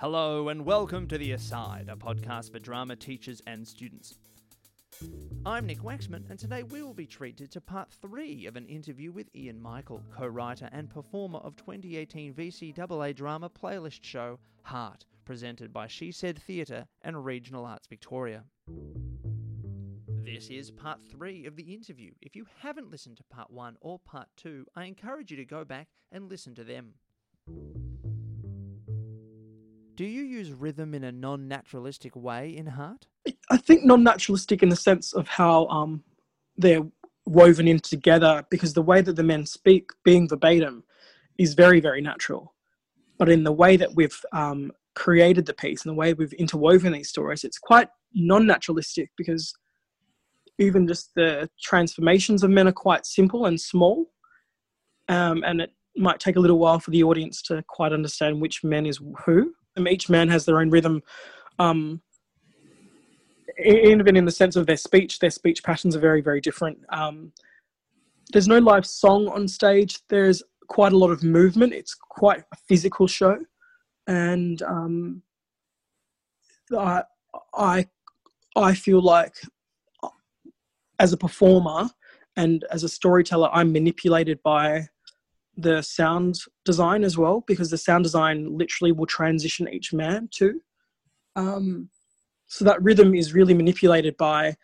Hello, and welcome to The Aside, a podcast for drama teachers and students. I'm Nick Waxman, and today we will be treated to part three of an interview with Ian Michael, co writer and performer of 2018 VCAA drama playlist show HART, presented by She Said Theatre and Regional Arts Victoria. This is part three of the interview. If you haven't listened to part one or part two, I encourage you to go back and listen to them. Do you use rhythm in a non naturalistic way in HART? I think non-naturalistic in the sense of how um, they're woven in together, because the way that the men speak, being verbatim, is very, very natural. But in the way that we've um, created the piece and the way we've interwoven these stories, it's quite non-naturalistic because even just the transformations of men are quite simple and small, um, and it might take a little while for the audience to quite understand which men is who. Each man has their own rhythm. Um, even in the sense of their speech, their speech patterns are very, very different. Um, there's no live song on stage. There's quite a lot of movement. It's quite a physical show, and um, I, I, I feel like as a performer and as a storyteller, I'm manipulated by the sound design as well because the sound design literally will transition each man too. Um, so that rhythm is really manipulated by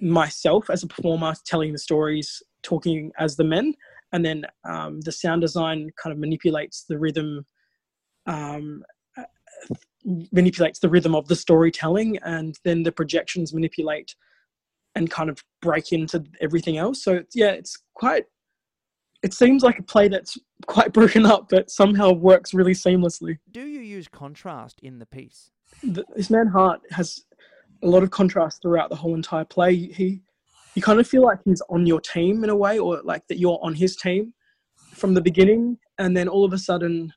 myself as a performer telling the stories, talking as the men, and then um, the sound design kind of manipulates the rhythm, um, manipulates the rhythm of the storytelling, and then the projections manipulate and kind of break into everything else. So yeah, it's quite. It seems like a play that's quite broken up, but somehow works really seamlessly. Do you use contrast in the piece? The, this man Hart has a lot of contrast throughout the whole entire play. He, you kind of feel like he's on your team in a way, or like that you're on his team from the beginning, and then all of a sudden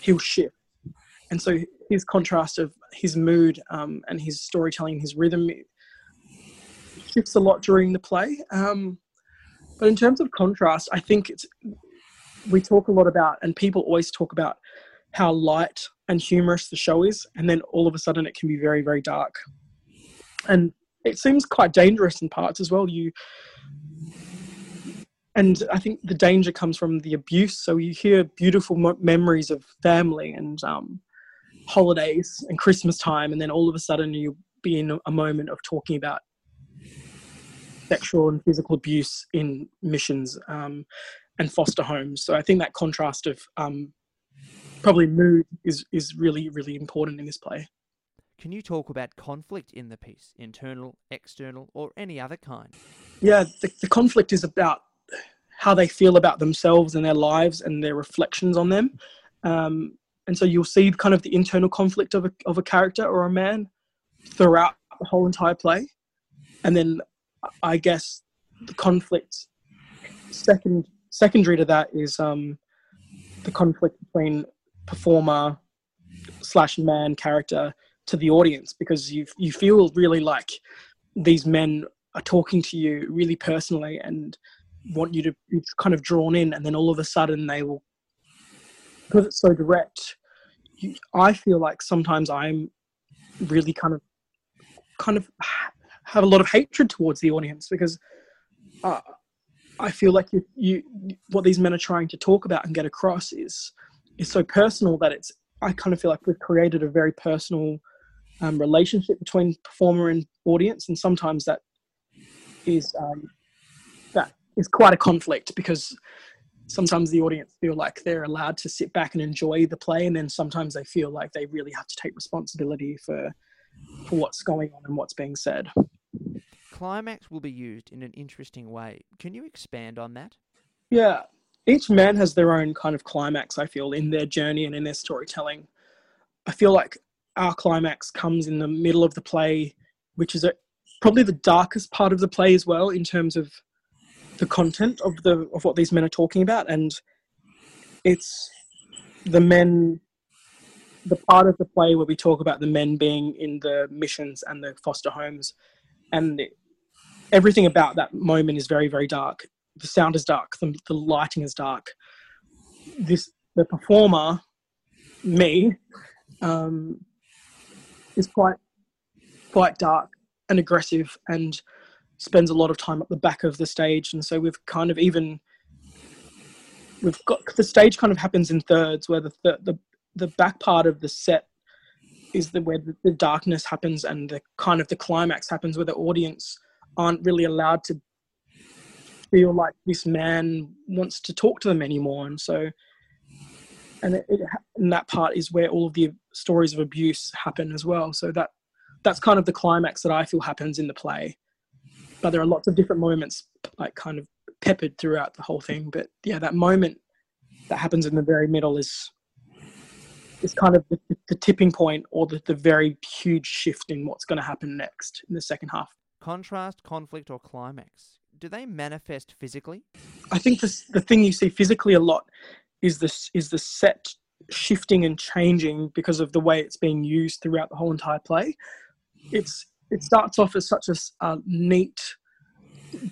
he'll shift. And so his contrast of his mood um, and his storytelling, his rhythm, shifts a lot during the play. Um, but in terms of contrast, I think it's we talk a lot about, and people always talk about how light and humorous the show is, and then all of a sudden it can be very, very dark. And it seems quite dangerous in parts as well. You and I think the danger comes from the abuse. So you hear beautiful mo- memories of family and um, holidays and Christmas time, and then all of a sudden you be in a moment of talking about sexual and physical abuse in missions um, and foster homes. So I think that contrast of um, probably mood is is really really important in this play. Can you talk about conflict in the piece, internal, external, or any other kind? Yeah, the, the conflict is about how they feel about themselves and their lives and their reflections on them. Um, and so you'll see kind of the internal conflict of a, of a character or a man throughout the whole entire play. And then I guess the conflict second secondary to that is um, the conflict between performer slash man character to the audience because you you feel really like these men are talking to you really personally and want you to be kind of drawn in and then all of a sudden they will because it's so direct you, i feel like sometimes i'm really kind of kind of have a lot of hatred towards the audience because uh, I feel like you, you, what these men are trying to talk about and get across is is so personal that it's. I kind of feel like we've created a very personal um, relationship between performer and audience, and sometimes that is um, that is quite a conflict because sometimes the audience feel like they're allowed to sit back and enjoy the play, and then sometimes they feel like they really have to take responsibility for for what's going on and what's being said. Climax will be used in an interesting way. Can you expand on that? Yeah, each man has their own kind of climax, I feel, in their journey and in their storytelling. I feel like our climax comes in the middle of the play, which is a, probably the darkest part of the play as well in terms of the content of the of what these men are talking about and it's the men the part of the play where we talk about the men being in the missions and the foster homes and everything about that moment is very very dark. The sound is dark. The, the lighting is dark. This the performer me um, is quite quite dark and aggressive and spends a lot of time at the back of the stage. And so we've kind of even we've got the stage kind of happens in thirds where the the the back part of the set is the where the, the darkness happens and the kind of the climax happens where the audience aren't really allowed to feel like this man wants to talk to them anymore. And so and it, and that part is where all of the stories of abuse happen as well. So that that's kind of the climax that i feel happens in the play. But there are lots of different moments like kind of peppered throughout the whole thing. But yeah that moment that happens in the very middle is is kind of the, the tipping point or the, the very huge shift in what's going to happen next in the second half contrast conflict or climax do they manifest physically? I think this, the thing you see physically a lot is this is the set shifting and changing because of the way it's being used throughout the whole entire play. It's it starts off as such a, a neat,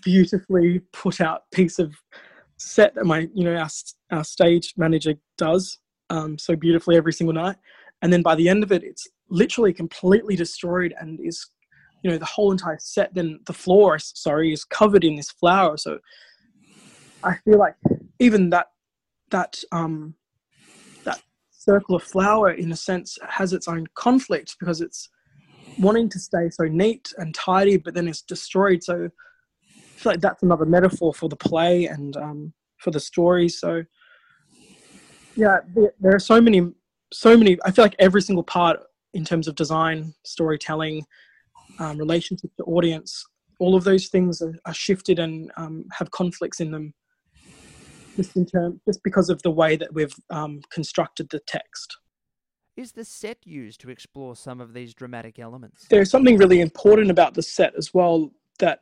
beautifully put out piece of set that my you know our, our stage manager does um, so beautifully every single night. And then by the end of it it's literally completely destroyed and is you know the whole entire set then the floor sorry is covered in this flour so i feel like even that that um that circle of flour in a sense has its own conflict because it's wanting to stay so neat and tidy, but then it's destroyed. So I feel like that's another metaphor for the play and um, for the story. So yeah, there are so many, so many. I feel like every single part in terms of design, storytelling, um, relationship to audience, all of those things are, are shifted and um, have conflicts in them. Just in term, just because of the way that we've um, constructed the text. Is the set used to explore some of these dramatic elements? There's something really important about the set as well that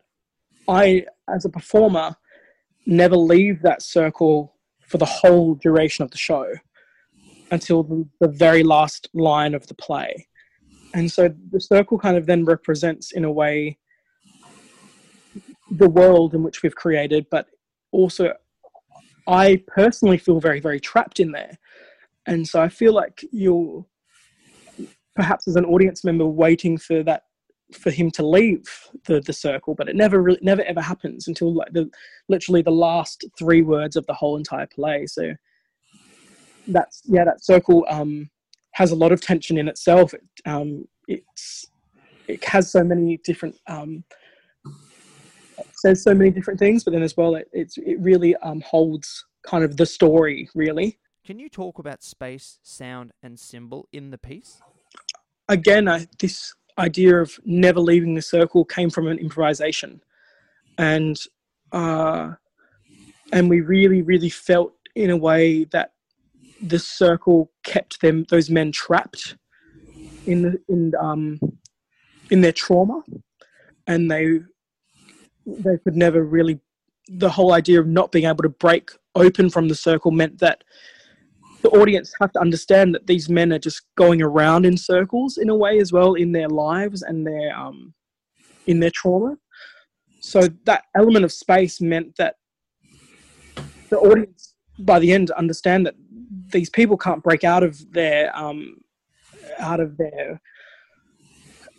I, as a performer, never leave that circle for the whole duration of the show until the, the very last line of the play. And so the circle kind of then represents, in a way, the world in which we've created, but also I personally feel very, very trapped in there and so I feel like you're perhaps as an audience member waiting for that for him to leave the the circle, but it never really never ever happens until like the literally the last three words of the whole entire play. So that's yeah, that circle um, has a lot of tension in itself. It, um, it's it has so many different um, says so many different things, but then as well, it it's, it really um, holds kind of the story really. Can you talk about space, sound, and symbol in the piece? Again, I, this idea of never leaving the circle came from an improvisation, and uh, and we really, really felt in a way that the circle kept them those men trapped in the, in um in their trauma, and they they could never really. The whole idea of not being able to break open from the circle meant that the audience have to understand that these men are just going around in circles in a way as well in their lives and their um, in their trauma. So that element of space meant that the audience, by the end, understand that these people can't break out of their um, out of their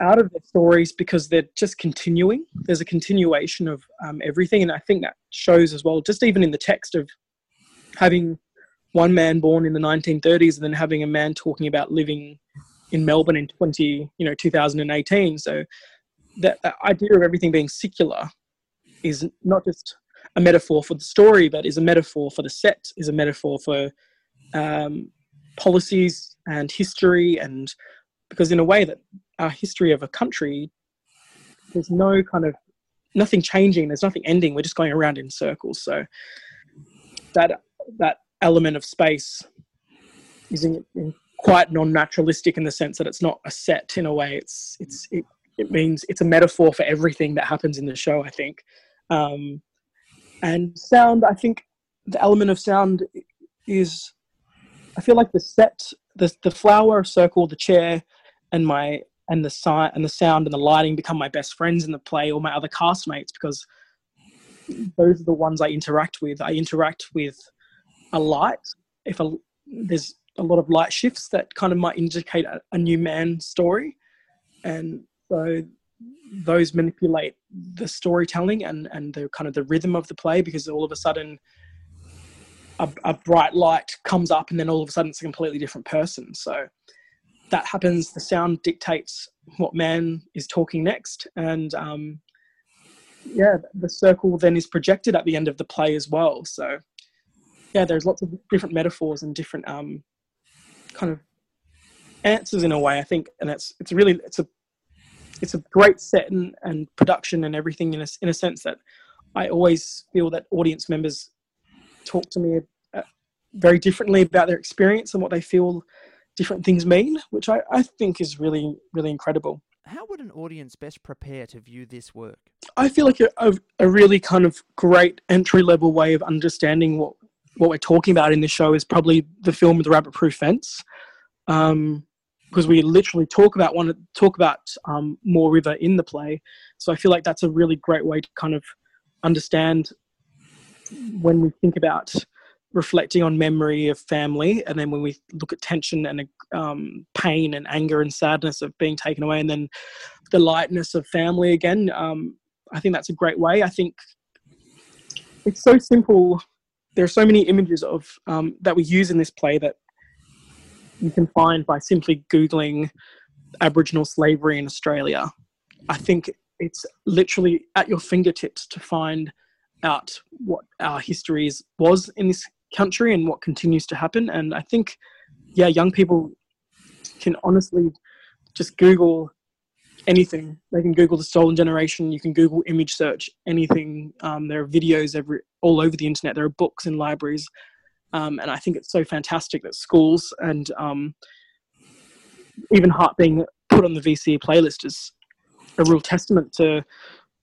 out of their stories because they're just continuing. There's a continuation of um, everything, and I think that shows as well. Just even in the text of having one man born in the 1930s and then having a man talking about living in Melbourne in 20, you know, 2018. So that, that idea of everything being secular is not just a metaphor for the story, but is a metaphor for the set, is a metaphor for um, policies and history, and because in a way that our history of a country, there's no kind of nothing changing, there's nothing ending. We're just going around in circles. So that that element of space is in, in quite non-naturalistic in the sense that it's not a set in a way. It's it's it, it means it's a metaphor for everything that happens in the show. I think, um, and sound. I think the element of sound is. I feel like the set, the the flour circle, the chair, and my and the sign and the sound and the lighting become my best friends in the play or my other castmates because those are the ones I interact with. I interact with a light if a there's a lot of light shifts that kind of might indicate a, a new man story, and so those manipulate the storytelling and and the kind of the rhythm of the play because all of a sudden a, a, bright light comes up and then all of a sudden it's a completely different person. So that happens. The sound dictates what man is talking next. And um, yeah the circle then is projected at the end of the play as well. So yeah there's lots of different metaphors and different um, kind of answers in a way i think. And it's it's really it's a it's a great set and, and production and everything in a, in a sense that I always feel that audience members talk to me very differently about their experience and what they feel different things mean, which I, I think is really, really incredible. How would an audience best prepare to view this work? I feel like a, a really kind of great entry level way of understanding what, what we're talking about in this show is probably the film The Rabbit Proof Fence. Um, because we literally talk about one talk about um, Moore River in the play. So I feel like that's a really great way to kind of understand when we think about reflecting on memory of family, and then when we look at tension and um, pain and anger and sadness of being taken away, and then the lightness of family again. Um, I think that's a great way. I think it's so simple. There are so many images of um, that we use in this play that you can find by simply Googling Aboriginal slavery in Australia. I think it's literally at your fingertips to find out what our history is, was in this country and what continues to happen. And I think, yeah, young people can honestly just Google anything. They can Google the stolen generation. You can Google image search anything. Um, there are videos every all over the internet. There are books in libraries. Um, and I think it's so fantastic that schools and um, even HART being put on the VCE playlist is a real testament to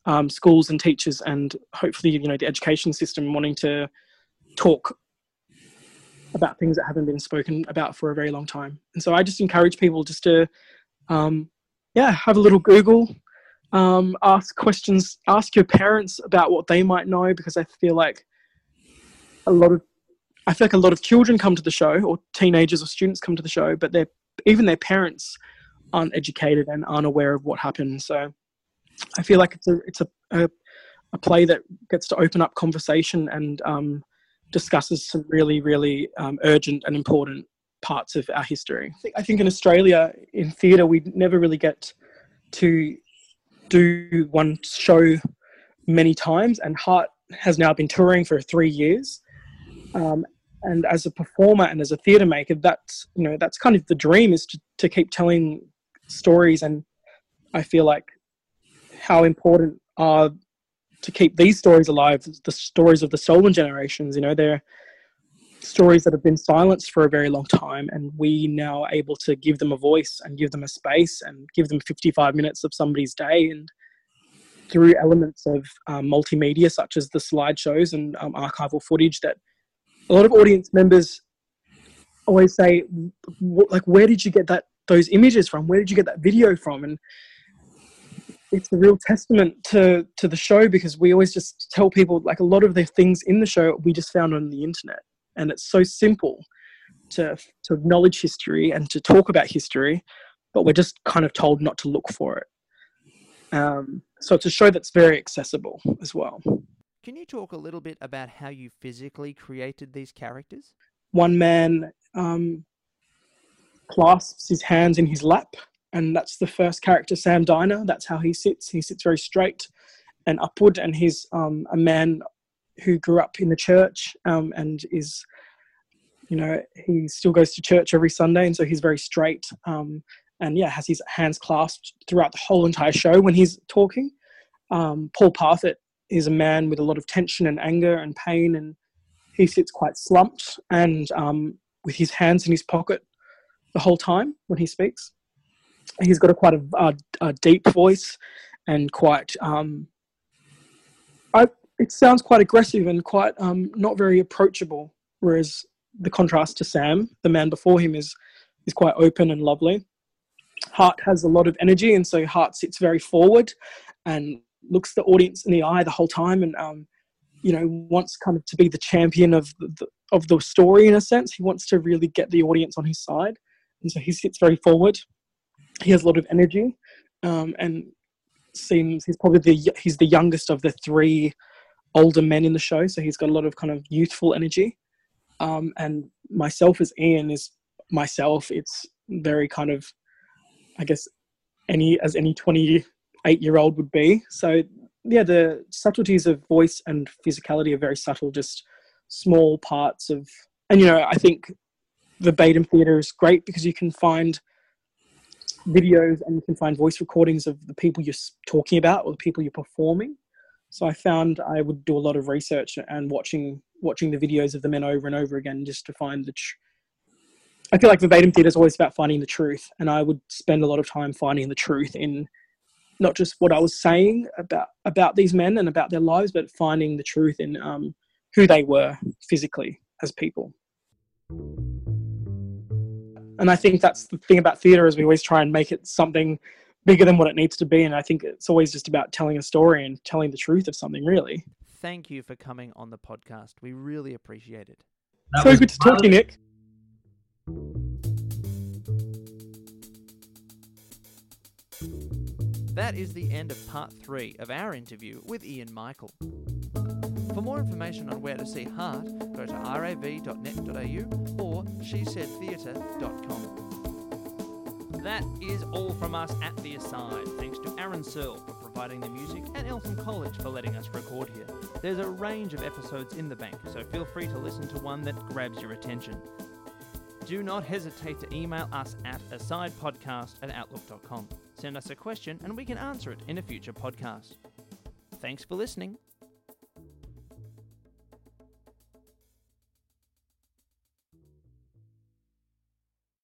um, schools and teachers and hopefully you know the education system wanting to talk about things that haven't been spoken about for a very long time. And so I just encourage people just to, um, yeah, have a little Google, um, ask questions, ask your parents about what they might know because I feel like a lot of I feel like a lot of children come to the show, or teenagers or students come to the show, but they're even their parents aren't educated and aren't aware of what happened. So I feel like it's a it's a a, a play that gets to open up conversation and um, discusses some really really um, urgent and important parts of our history. I think, in Australia in theatre we never really get to do one show many times, and HART has now been touring for three years. Um, and as a performer and as a theatre maker that's you know that's kind of the dream is to, to keep telling stories and i feel like how important are to keep these stories alive the stories of the stolen generations you know they're stories that have been silenced for a very long time and we now are able to give them a voice and give them a space and give them 55 minutes of somebody's day and through elements of um, multimedia such as the slideshows and um, archival footage that a lot of audience members always say, like, where did you get that those images from? Where did you get that video from? And it's a real testament to to the show because we always just tell people like a lot of the things in the show we just found on the internet, and it's so simple to to acknowledge history and to talk about history, but we're just kind of told not to look for it. Um, so it's a show that's very accessible as well. Can you talk a little bit about how you physically created these characters? One man um, clasps his hands in his lap, and that's the first character, Sam Diner. That's how he sits. He sits very straight and upward, and he's um, a man who grew up in the church um, and is, you know, he still goes to church every Sunday, and so he's very straight. Um, and yeah, has his hands clasped throughout the whole entire show when he's talking. Um, Paul Parfitt is a man with a lot of tension and anger and pain, and he sits quite slumped and um, with his hands in his pocket the whole time when he speaks. He's got a quite a, a, a deep voice and quite. Um, I, it sounds quite aggressive and quite um, not very approachable. Whereas the contrast to Sam, the man before him, is is quite open and lovely. Hart has a lot of energy, and so Hart sits very forward and looks the audience in the eye the whole time and um, you know wants kind of to be the champion of the, of the story in a sense. He wants to really get the audience on his side, and so he sits very forward. He has a lot of energy, um, and seems he's probably the he's the youngest of the three older men in the show, so he's got a lot of kind of youthful energy. Um, and myself as Ian is myself. It's very kind of, I guess, any as any twenty eight year old would be. So yeah, the subtleties of voice and physicality are very subtle, just small parts of. And you know, I think verbatim theatre is great because you can find videos and you can find voice recordings of the people you're talking about or the people you're performing. So I found I would do a lot of research and watching watching the videos of the men over and over again just to find the. Tr- I feel like verbatim theatre is always about finding the truth, and I would spend a lot of time finding the truth in not just what I was saying about about these men and about their lives, but finding the truth in um, who they were physically as people. And I think that's the thing about theatre is we always try and make it something bigger than what it needs to be. And I think it's always just about telling a story and telling the truth of something, really. Thank you for coming on the podcast. We really appreciate it. That so good to talk to you, Nick. That is the end of part three of our interview with Ian Michael. For more information on where to see HART, go to rav.net.au or shesaidtheatre.com. That is all from us at The Aside. Thanks to Aaron Searle for providing the music and Eltham College for letting us record here. There's a range of episodes in the bank, so feel free to listen to one that grabs your attention. Do not hesitate to email us at asidepodcast at outlook.com. Send us a question and we can answer it in a future podcast. Thanks for listening.